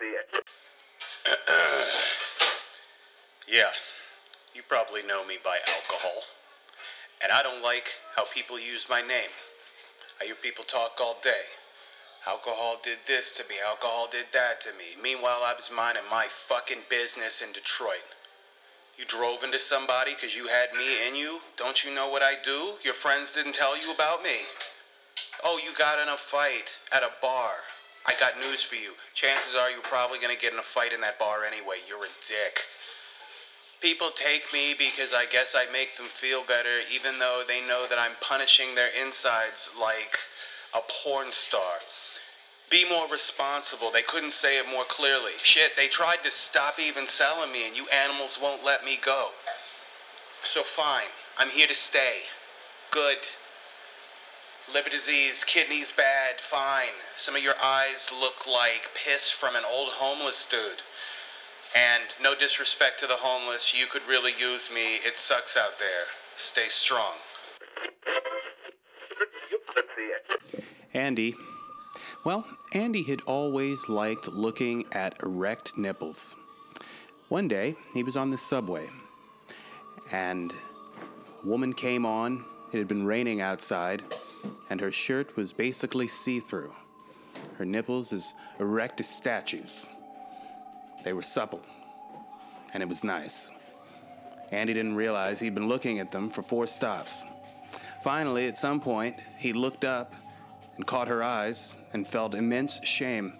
see it. Uh, uh, yeah, you probably know me by alcohol. And I don't like how people use my name. I hear people talk all day. Alcohol did this to me, alcohol did that to me. Meanwhile, I was minding my fucking business in Detroit. You drove into somebody because you had me in you? Don't you know what I do? Your friends didn't tell you about me. Oh, you got in a fight at a bar. I got news for you. Chances are you're probably gonna get in a fight in that bar anyway. You're a dick. People take me because I guess I make them feel better, even though they know that I'm punishing their insides like a porn star. Be more responsible. They couldn't say it more clearly. Shit, they tried to stop even selling me, and you animals won't let me go. So fine, I'm here to stay. Good. Liver disease, kidneys bad, fine. Some of your eyes look like piss from an old homeless dude. And no disrespect to the homeless, you could really use me. It sucks out there. Stay strong. Andy. Well, Andy had always liked looking at erect nipples. One day, he was on the subway, and a woman came on. It had been raining outside, and her shirt was basically see through. Her nipples as erect as statues. They were supple, and it was nice. Andy didn't realize he'd been looking at them for four stops. Finally, at some point, he looked up and caught her eyes and felt immense shame.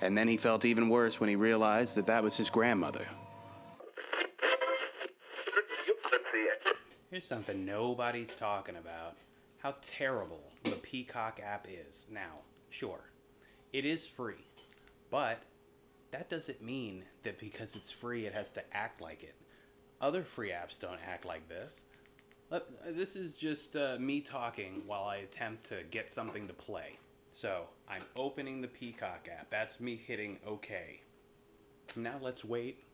And then he felt even worse when he realized that that was his grandmother. Here's something nobody's talking about how terrible the Peacock app is. Now, sure, it is free, but that doesn't mean that because it's free, it has to act like it. Other free apps don't act like this. Let- This is just uh, me talking while I attempt to get something to play. So, I'm opening the Peacock app. That's me hitting OK. Now, let's wait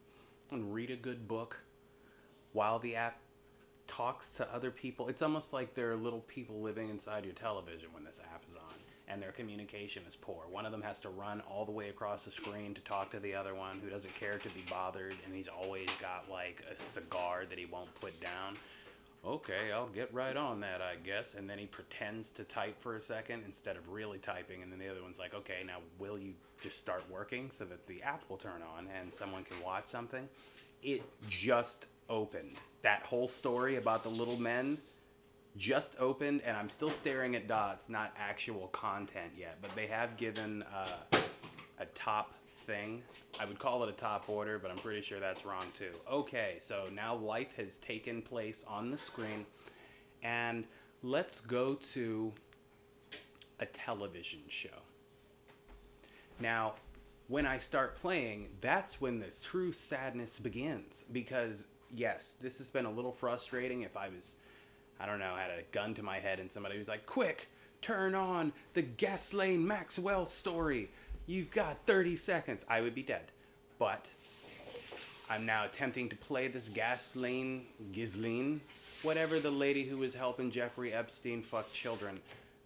and read a good book while the app talks to other people. It's almost like there are little people living inside your television when this app is on, and their communication is poor. One of them has to run all the way across the screen to talk to the other one who doesn't care to be bothered, and he's always got like a cigar that he won't put down. Okay, I'll get right on that, I guess. And then he pretends to type for a second instead of really typing, and then the other one's like, okay, now will you just start working so that the app will turn on and someone can watch something? It just opened. That whole story about the little men just opened, and I'm still staring at dots, not actual content yet. But they have given uh, a top thing. I would call it a top order, but I'm pretty sure that's wrong too. Okay, so now life has taken place on the screen, and let's go to a television show. Now, when I start playing, that's when the true sadness begins. Because, yes, this has been a little frustrating if I was, I don't know, had a gun to my head and somebody was like, quick, turn on the Ghislaine Maxwell story. You've got 30 seconds. I would be dead. But I'm now attempting to play this Ghislaine, Ghislaine, whatever the lady who was helping Jeffrey Epstein fuck children.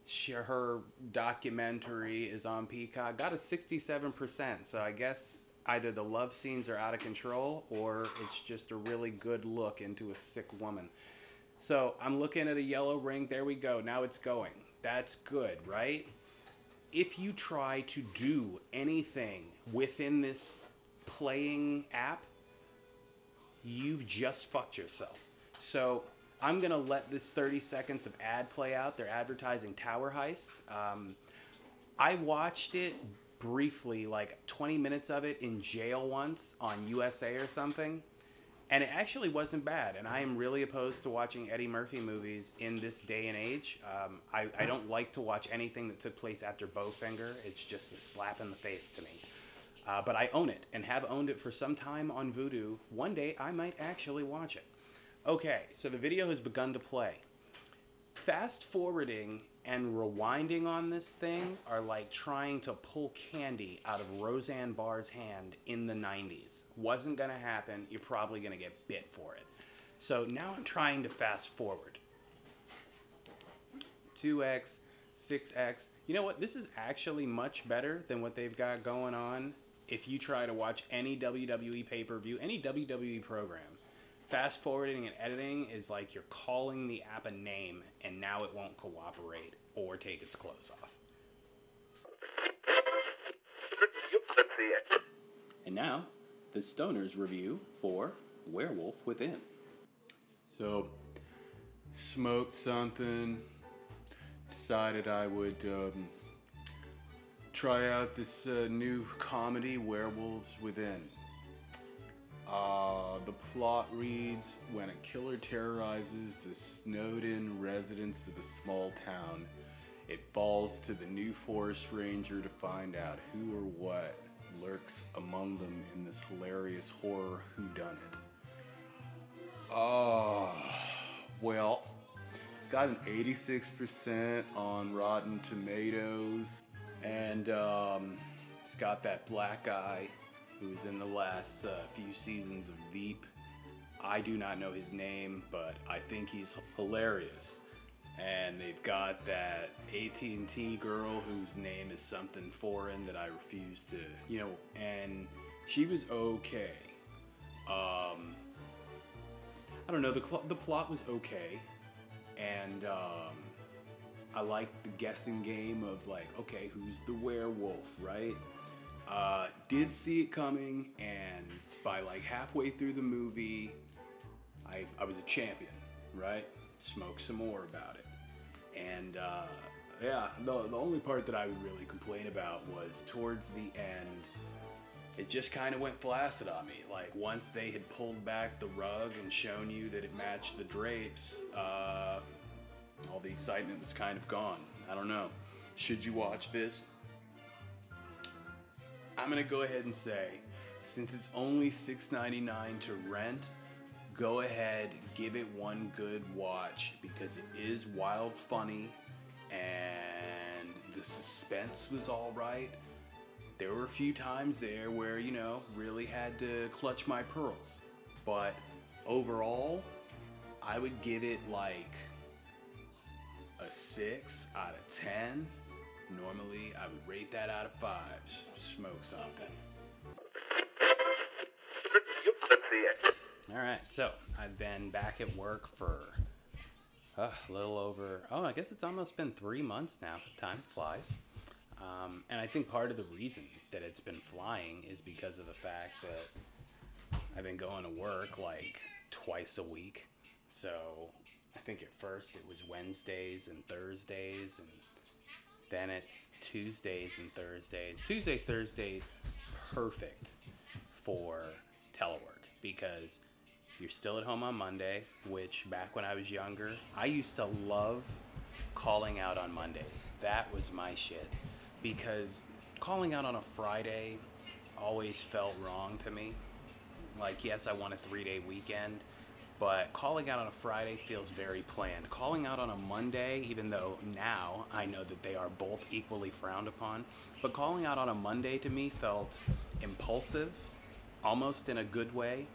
She, her documentary is on Peacock. Got a 67%. So I guess either the love scenes are out of control or it's just a really good look into a sick woman. So I'm looking at a yellow ring. There we go. Now it's going. That's good, right? If you try to do anything within this playing app, you've just fucked yourself. So I'm gonna let this 30 seconds of ad play out. They're advertising Tower Heist. Um, I watched it briefly, like 20 minutes of it in jail once on USA or something, and it actually wasn't bad. And I am really opposed to watching Eddie Murphy movies in this day and age. Um, I, I don't like to watch anything that took place after Bowfinger. It's just a slap in the face to me. Uh, but I own it and have owned it for some time on Vudu. One day I might actually watch it. Okay, so the video has begun to play. Fast forwarding and rewinding on this thing are like trying to pull candy out of Roseanne Barr's hand in the 90s. Wasn't gonna happen. You're probably gonna get bit for it. So now I'm trying to fast forward. 2x, 6x. You know what? This is actually much better than what they've got going on if you try to watch any WWE pay per view, any WWE program, fast forwarding and editing is like you're calling the app a name and now it won't cooperate or take its clothes off. And now, the Stoners review for Werewolf Within. So, smoked something, decided I would um, try out this uh, new comedy, Werewolves Within. Uh, the plot reads When a killer terrorizes the snowed in residents of a small town, it falls to the new forest ranger to find out who or what lurks among them in this hilarious horror whodunit. Oh, well, it's got an 86% on Rotten Tomatoes, and um, it's got that black guy who's in the last uh, few seasons of Veep. I do not know his name, but I think he's hilarious. And they've got that AT&T girl whose name is something foreign that I refuse to, you know, and she was okay. Um, I don't know. The cl- the plot was okay, and um, I liked the guessing game of like, okay, who's the werewolf, right? Uh, did see it coming, and by like halfway through the movie, I I was a champion, right? Smoke some more about it, and uh, yeah, the the only part that I would really complain about was towards the end it just kind of went flaccid on me. Like once they had pulled back the rug and shown you that it matched the drapes, uh, all the excitement was kind of gone. I don't know. Should you watch this? I'm gonna go ahead and say, since it's only $6.99 to rent, go ahead, give it one good watch because it is wild funny and the suspense was all right there were a few times there where, you know, really had to clutch my pearls. But overall, I would give it like a 6 out of 10. Normally, I would rate that out of fives. Smoke something. All right, so I've been back at work for uh, a little over, oh, I guess it's almost been three months now. Time flies. Um, and I think part of the reason that it's been flying is because of the fact that I've been going to work like twice a week. So I think at first it was Wednesdays and Thursdays, and then it's Tuesdays and Thursdays. Tuesdays, Thursdays, perfect for telework because you're still at home on Monday, which back when I was younger, I used to love calling out on Mondays. That was my shit because calling out on a Friday always felt wrong to me. Like, yes, I want a three day weekend, but calling out on a Friday feels very planned. Calling out on a Monday, even though now I know that they are both equally frowned upon, but calling out on a Monday to me felt impulsive, almost in a good way.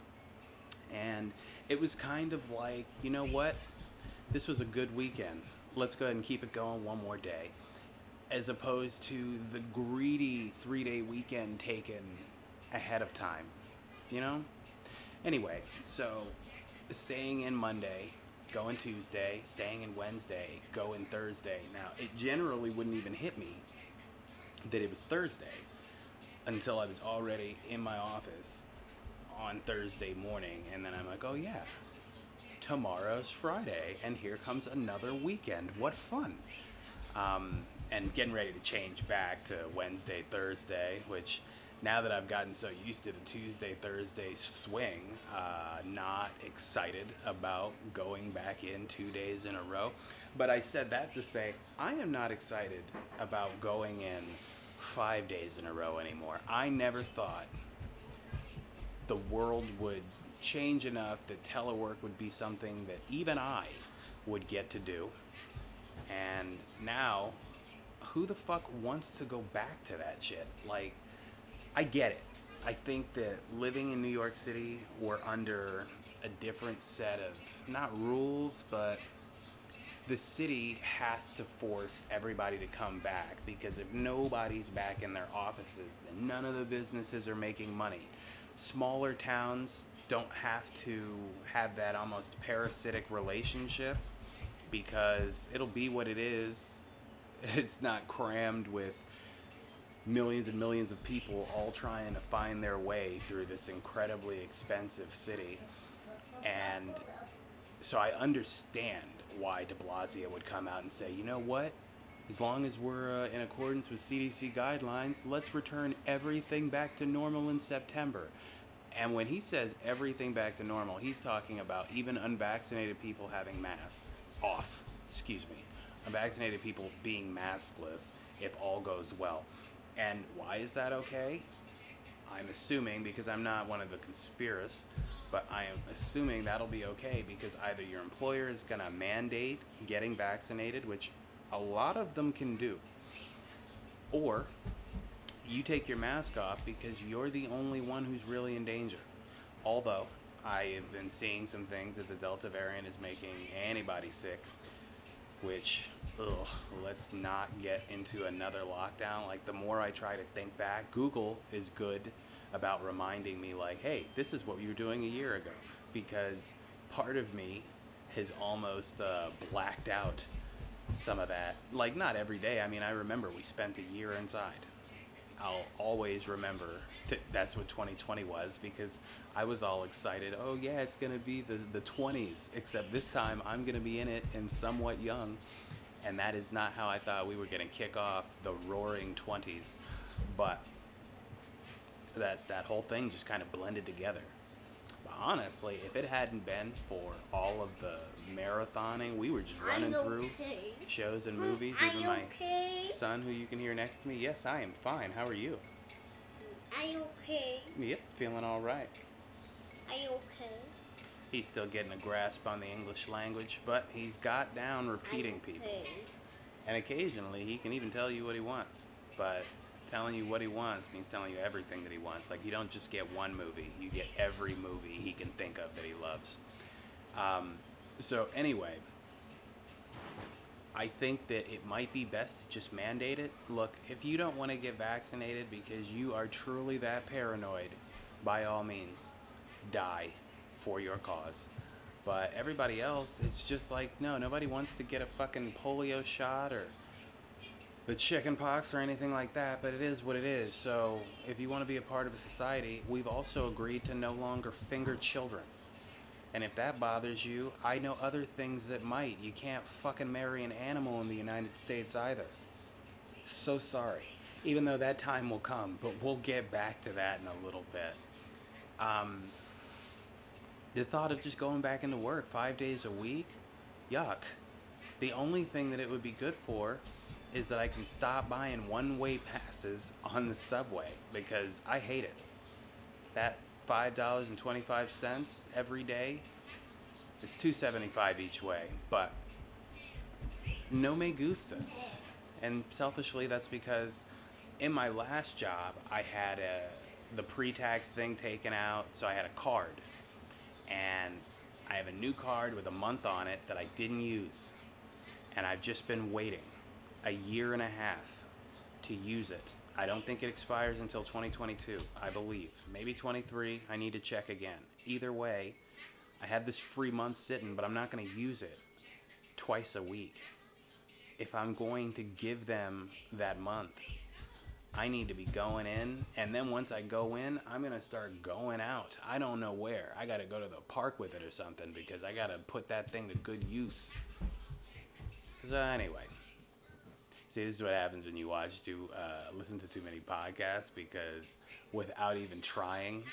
And it was kind of like, you know what? This was a good weekend. Let's go ahead and keep it going one more day as opposed to the greedy three day weekend taken ahead of time. You know? Anyway, so staying in Monday, going Tuesday, staying in Wednesday, going Thursday. Now, it generally wouldn't even hit me that it was Thursday until I was already in my office on Thursday morning. And then I'm like, oh yeah, tomorrow's Friday, and here comes another weekend. What fun! Um, and getting ready to change back to Wednesday, Thursday, which now that I've gotten so used to the Tuesday, Thursday swing, uh, not excited about going back in two days in a row. But I said that to say I am not excited about going in five days in a row anymore. I never thought the world would change enough that telework would be something that even I would get to do. And now who the fuck wants to go back to that shit? Like, I get it. I think that living in New York City, we're under a different set of not rules, but the city has to force everybody to come back because if nobody's back in their offices, then none of the businesses are making money. Smaller towns don't have to have that almost parasitic relationship because it'll be what it is. It's not crammed with millions and millions of people all trying to find their way through this incredibly expensive city. And so I understand why de Blasio would come out and say, you know what? As long as we're uh, in accordance with CDC guidelines, let's return everything back to normal in September. And when he says everything back to normal, he's talking about even unvaccinated people having masks off. Excuse me. Unvaccinated people being maskless if all goes well. And why is that okay? I'm assuming, because I'm not one of the conspiracists, but I am assuming that'll be okay because either your employer is going to mandate getting vaccinated, which a lot of them can do, or you take your mask off because you're the only one who's really in danger. Although I have been seeing some things that the Delta variant is making anybody sick, which, ugh, let's not get into another lockdown. Like, the more I try to think back, Google is good about reminding me, like, hey, this is what you were doing a year ago. Because part of me has almost uh, blacked out some of that. Like, not every day. I mean, I remember we spent a year inside. I'll always remember that that's what 2020 was because I was all excited. Oh, yeah, it's to be the, the 20s, except this time I'm to be in it and somewhat young. And that is not how I thought we were to kick off the roaring 20s. But that, that whole thing just kind of blended together. But honestly, if it hadn't been for all of the marathoning, we were just running you through shows and Are movies. Even you my okay? son, who you can hear next to me, yes, I am fine. How are you? Are you okay? Yep, feeling all right. Are you okay? He's still getting a grasp on the English language, but he's got down repeating you people. And occasionally he can even tell you what he wants. But telling you what he wants means telling you everything that he wants. Like you don't just get one movie, you get every movie he can think of that he loves. Um, so anyway, I think that it might be best to just mandate it. Look, if you don't want to get vaccinated because you are truly that paranoid, by all means, die for your cause. But everybody else, it's just like, no, nobody wants to get a fucking polio shot or the chicken pox or anything like that, but it is what it is. So if you want to be a part of a society, we've also agreed to no longer finger children. And if that bothers you, I know other things that might. You can't fucking marry an animal in the United States either. So sorry. Even though that time will come, but we'll get back to that in a little bit. Um, the thought of just going back into work five days a week, yuck. The only thing that it would be good for is that I can stop buying one way passes on the subway because I hate it. That $5.25 every day, it's $2.75 each way, but no me gusta. And selfishly, that's because in my last job, I had a, the pre tax thing taken out, so I had a card. And I have a new card with a month on it that I didn't use. And I've just been waiting a year and a half to use it. I don't think it expires until 2022, I believe. Maybe 23. I need to check again. Either way, I have this free month sitting, but I'm not going to use it twice a week. If I'm going to give them that month, I need to be going in, and then once I go in, I'm gonna start going out. I don't know where. I gotta go to the park with it or something because I gotta put that thing to good use. So anyway, this is what happens when you watch to uh, listen to too many podcasts because without even trying,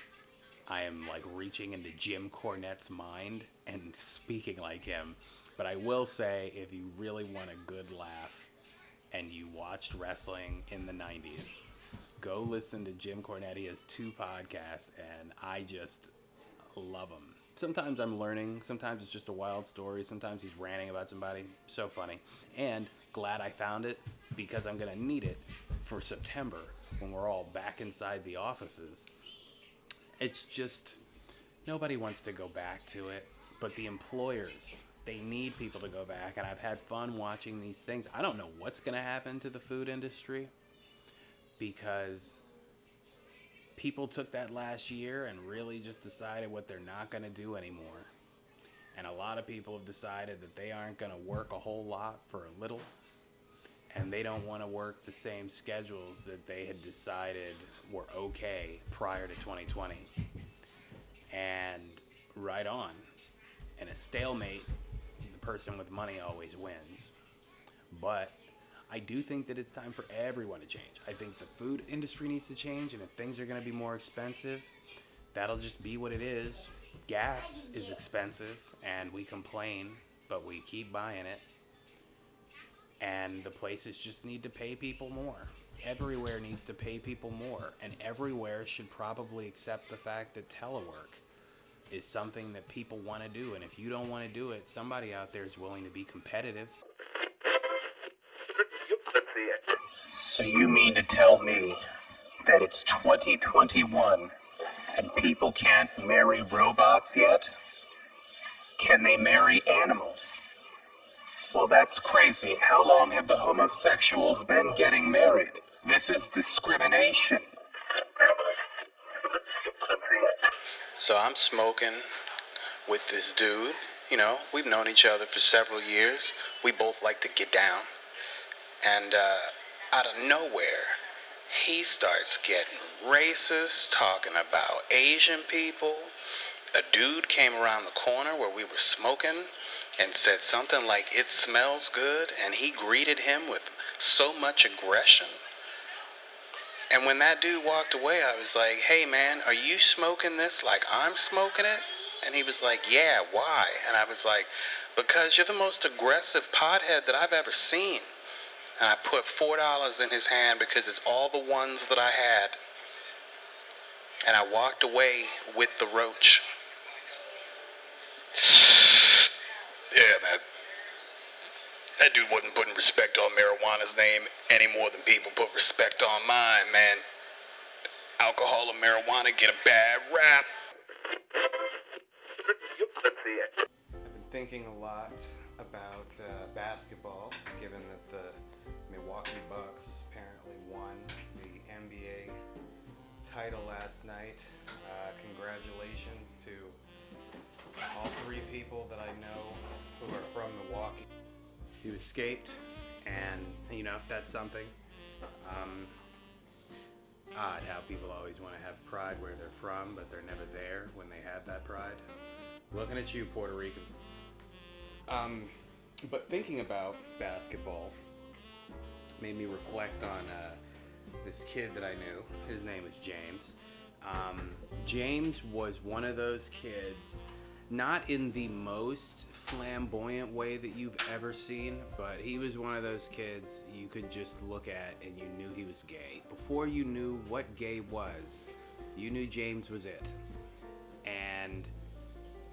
I am like reaching into Jim Cornette's mind and speaking like him. But I will say, if you really want a good laugh and you watched wrestling in the 90s, go listen to Jim Cornette. He has two podcasts, and I just love them. Sometimes I'm learning, sometimes it's just a wild story, sometimes he's ranting about somebody. So funny. And glad I found it because I'm going to need it for September when we're all back inside the offices. It's just nobody wants to go back to it, but the employers They need people to go back, and I've had fun watching these things. I don't know what's going to happen to the food industry because people took that last year and really just decided what they're not going to do anymore. And a lot of people have decided that they aren't going to work a whole lot for a little. And they don't want to work the same schedules that they had decided were okay prior to 2020. And right on. In a stalemate, the person with money always wins. But I do think that it's time for everyone to change. I think the food industry needs to change, and if things are going to be more expensive, that'll just be what it is. Gas is expensive, and we complain, but we keep buying it. And the places just need to pay people more. Everywhere needs to pay people more, and everywhere should probably accept the fact that telework is something that people want to do. And if you don't want to do it, somebody out there is willing to be competitive. So you mean to tell me that it's 2021 and people can't marry robots yet? Can they marry animals? Well, that's crazy. How long have the homosexuals been getting married? This is discrimination. So I'm smoking with this dude. You know, we've known each other for several years. We both like to get down. And uh, out of nowhere, he starts getting racist, talking about Asian people. A dude came around the corner where we were smoking and said something like, It smells good. And he greeted him with so much aggression. And when that dude walked away, I was like, hey man, are you smoking this like I'm smoking it? And he was like, yeah, why? And I was like, because you're the most aggressive pothead that I've ever seen. And I put $4 in his hand because it's all the ones that I had. And I walked away with the roach. Yeah, man. That dude wasn't putting respect on marijuana's name any more than people put respect on mine, man. Alcohol and marijuana get a bad rap. Let's see it. I've been thinking a lot about uh, basketball, given that the Milwaukee Bucks apparently won the NBA title last night. Uh, congratulations to all three people that I know who are from Milwaukee. You escaped, and you know that's something. Um, it's odd how people always want to have pride where they're from, but they're never there when they have that pride. Looking at you, Puerto Ricans. Um, but thinking about basketball made me reflect on uh, this kid that I knew. His name is James. Um, James was one of those kids, not in the most flamboyant way that you've ever seen, but he was one of those kids you could just look at and you knew he was gay. Before you knew what gay was, you knew James was it. And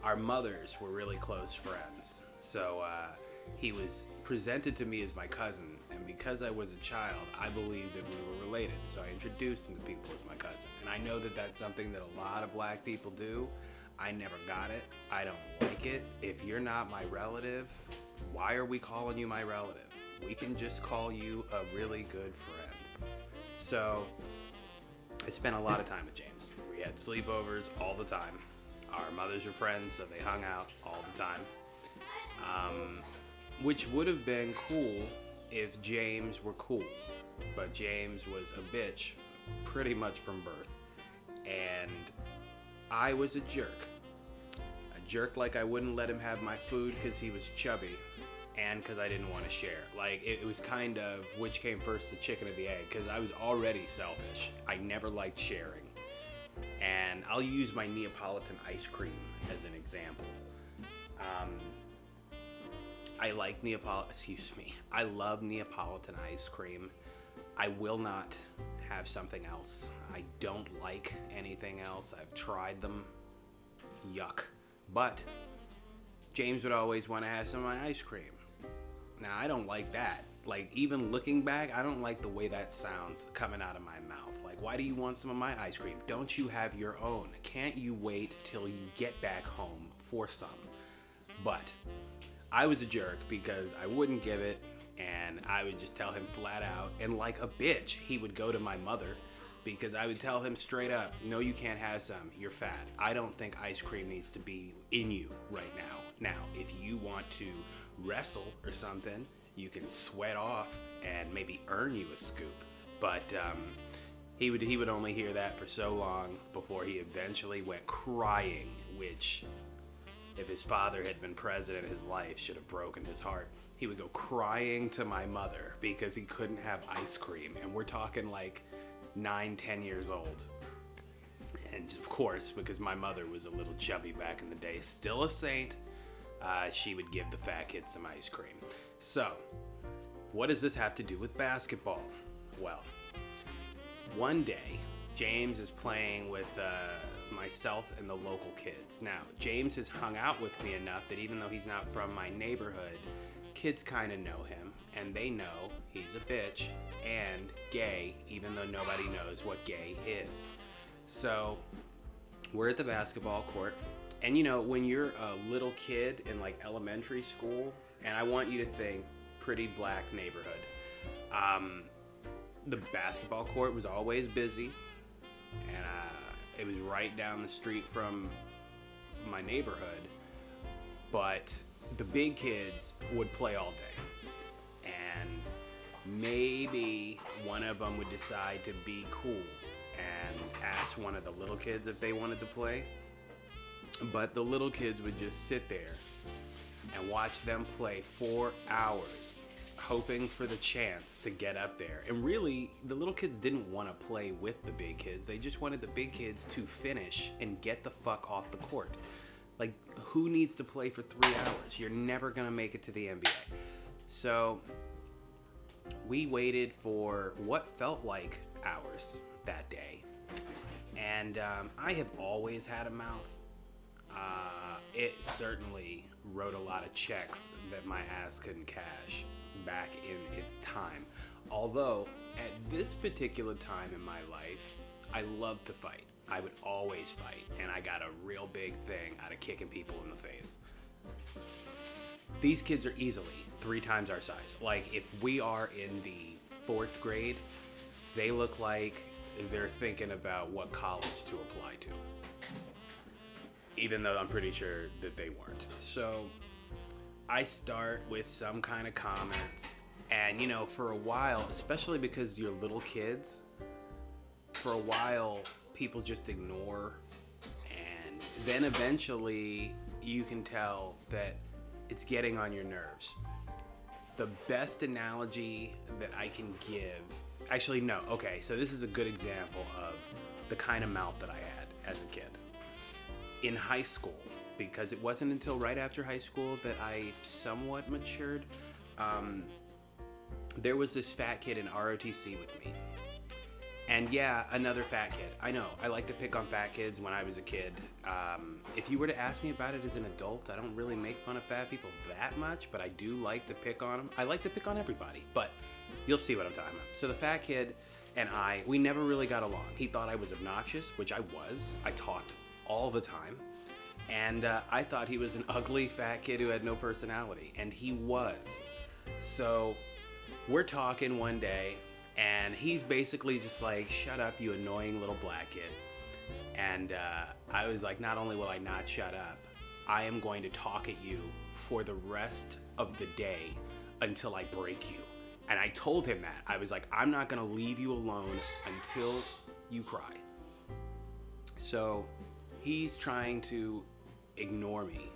our mothers were really close friends. So uh, he was presented to me as my cousin, and because I was a child, I believed that we were related. So I introduced him to people as my cousin. And I know that that's something that a lot of black people do. I never got it. I don't like it. If you're not my relative, why are we calling you my relative? We can just call you a really good friend. So I spent a lot of time with James. We had sleepovers all the time. Our mothers were friends, so they hung out all the time. Um, which would have been cool if James were cool. But James was a bitch pretty much from birth. And I was a jerk. Jerk like I wouldn't let him have my food because he was chubby and because I didn't want to share. Like, it, it was kind of which came first, the chicken or the egg, because I was already selfish. I never liked sharing. And I'll use my Neapolitan ice cream as an example. Um, I like Neapolitan, excuse me, I love Neapolitan ice cream. I will not have something else. I don't like anything else. I've tried them. Yuck. But James would always want to have some of my ice cream. Now, I don't like that. Like, even looking back, I don't like the way that sounds coming out of my mouth. Like, why do you want some of my ice cream? Don't you have your own? Can't you wait till you get back home for some? But I was a jerk because I wouldn't give it, and I would just tell him flat out, and like a bitch, he would go to my mother because I would tell him straight up, no, you can't have some. You're fat. I don't think ice cream needs to be in you right now. Now, if you want to wrestle or something, you can sweat off and maybe earn you a scoop. But um, he would he would only hear that for so long before he eventually went crying, which if his father had been president, his life should have broken his heart. He would go crying to my mother because he couldn't have ice cream, and we're talking like nine, ten years old. And of course, because my mother was a little chubby back in the day, still a saint, uh, she would give the fat kid some ice cream. So, what does this have to do with basketball? Well, one day, James is playing with uh, myself and the local kids. Now, James has hung out with me enough that even though he's not from my neighborhood, kids kind of know him, and they know he's a bitch and gay, even though nobody knows what gay is. So, we're at the basketball court, and you know, when you're a little kid in like elementary school, and I want you to think pretty black neighborhood. Um, the basketball court was always busy, and uh, it was right down the street from my neighborhood. But the big kids would play all day, and maybe one of them would decide to be cool and ask one of the little kids if they wanted to play. But the little kids would just sit there and watch them play for hours, hoping for the chance to get up there. And really, the little kids didn't want to play with the big kids. They just wanted the big kids to finish and get the fuck off the court. Like, who needs to play for three hours? You're never going to make it to the NBA. So, we waited for what felt like hours that day. And um, I have always had a mouth. Uh, it certainly wrote a lot of checks that my ass couldn't cash back in its time. Although, at this particular time in my life, I love to fight. I would always fight, and I got a real big thing out of kicking people in the face. These kids are easily three times our size. Like, if we are in the fourth grade, they look like they're thinking about what college to apply to even though I'm pretty sure that they weren't. So I start with some kind of comments, and you know, for a while, especially because you're little kids, for a while, people just ignore, and then eventually you can tell that it's getting on your nerves. The best analogy that I can give, actually, no, okay, so this is a good example of the kind of mouth that I had as a kid in high school because it wasn't until right after high school that I somewhat matured. Um, there was this fat kid in ROTC with me. And yeah, another fat kid. I know, I like to pick on fat kids when I was a kid. Um, if you were to ask me about it as an adult, I don't really make fun of fat people that much, but I do like to pick on them. I like to pick on everybody, but you'll see what I'm talking about. So the fat kid and I, we never really got along. He thought I was obnoxious, which I was. I talked all the time. And uh, I thought he was an ugly fat kid who had no personality, and he was. So we're talking one day, and he's basically just like, Shut up, you annoying little black kid. And uh, I was like, Not only will I not shut up, I am going to talk at you for the rest of the day until I break you. And I told him that. I was like, I'm not going to leave you alone until you cry. So he's trying to ignore me.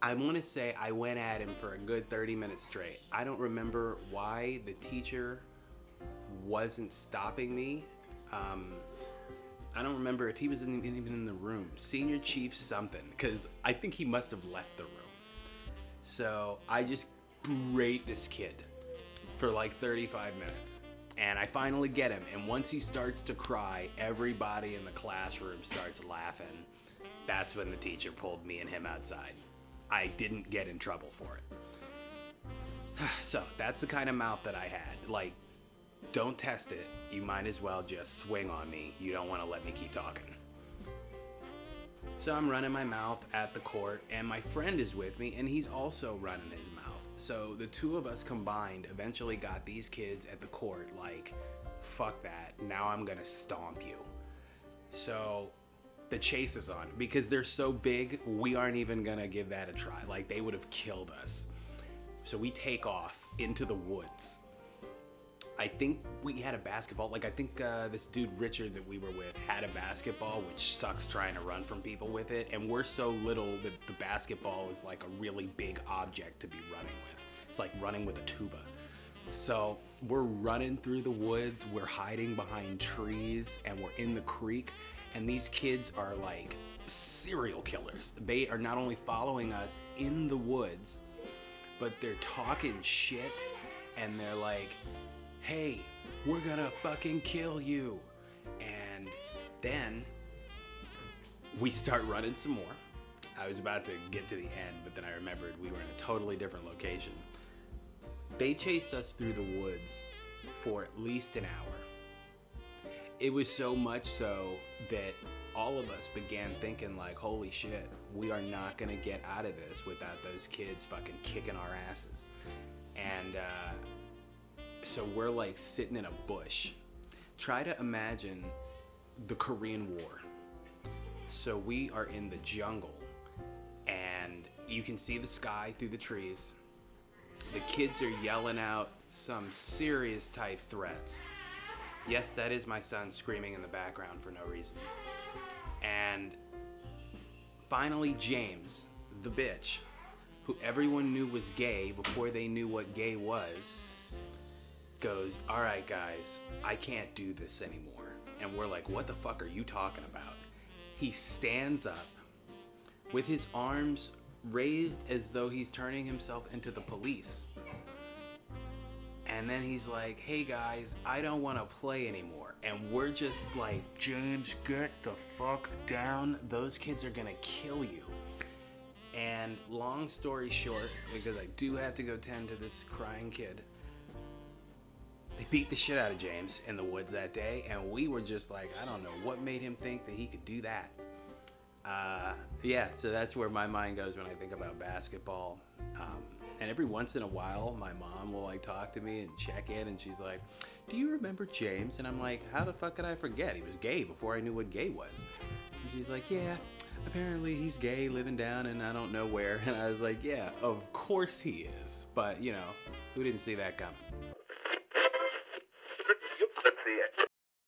I want to say I went at him for a good 30 minutes straight. I don't remember why the teacher wasn't stopping me. Um, I don't remember if he was in, even in the room. Senior chief something, because I think he must have left the room. So I just berate this kid for like 35 minutes. And I finally get him. And once he starts to cry, everybody in the classroom starts laughing. That's when the teacher pulled me and him outside. I didn't get in trouble for it. so that's the kind of mouth that I had. Like, don't test it. You might as well just swing on me. You don't want to let me keep talking. So I'm running my mouth at the court, and my friend is with me, and he's also running his mouth. So the two of us combined eventually got these kids at the court like, fuck that, now I'm gonna stomp you. So the chase is on because they're so big, we aren't even gonna give that a try. Like they would have killed us. So we take off into the woods. I think we had a basketball. Like I think uh, this dude Richard that we were with had a basketball, which sucks trying to run from people with it. And we're so little that the basketball is like a really big object to be running with. It's like running with a tuba. So we're running through the woods, we're hiding behind trees, and we're in the creek. And these kids are like serial killers. They are not only following us in the woods, but they're talking shit and they're like, hey, we're gonna fucking kill you. And then we start running some more. I was about to get to the end, but then I remembered we were in a totally different location. They chased us through the woods for at least an hour. It was so much so that all of us began thinking like, holy shit, we are not gonna get out of this without those kids fucking kicking our asses. And uh, so we're like sitting in a bush. Try to imagine the Korean War. So we are in the jungle and you can see the sky through the trees. The kids are yelling out some serious type threats. Yes, that is my son screaming in the background for no reason. And finally, James, the bitch, who everyone knew was gay before they knew what gay was, goes, All right, guys, I can't do this anymore. And we're like, What the fuck are you talking about? He stands up with his arms raised as though he's turning himself into the police. And then he's like, hey guys, I don't want to play anymore. And we're just like, James, get the fuck down. Those kids are going to kill you. And long story short, because I do have to go tend to this crying kid, they beat the shit out of James in the woods that day. And we were just like, I don't know what made him think that he could do that. Uh, yeah, so that's where my mind goes when I think about basketball. Um, and every once in a while, my mom will like talk to me and check in, and she's like, "Do you remember James?" And I'm like, "How the fuck could I forget? He was gay before I knew what gay was." And she's like, "Yeah, apparently he's gay, living down and I don't know where." And I was like, "Yeah, of course he is." But you know, who didn't see that coming? be.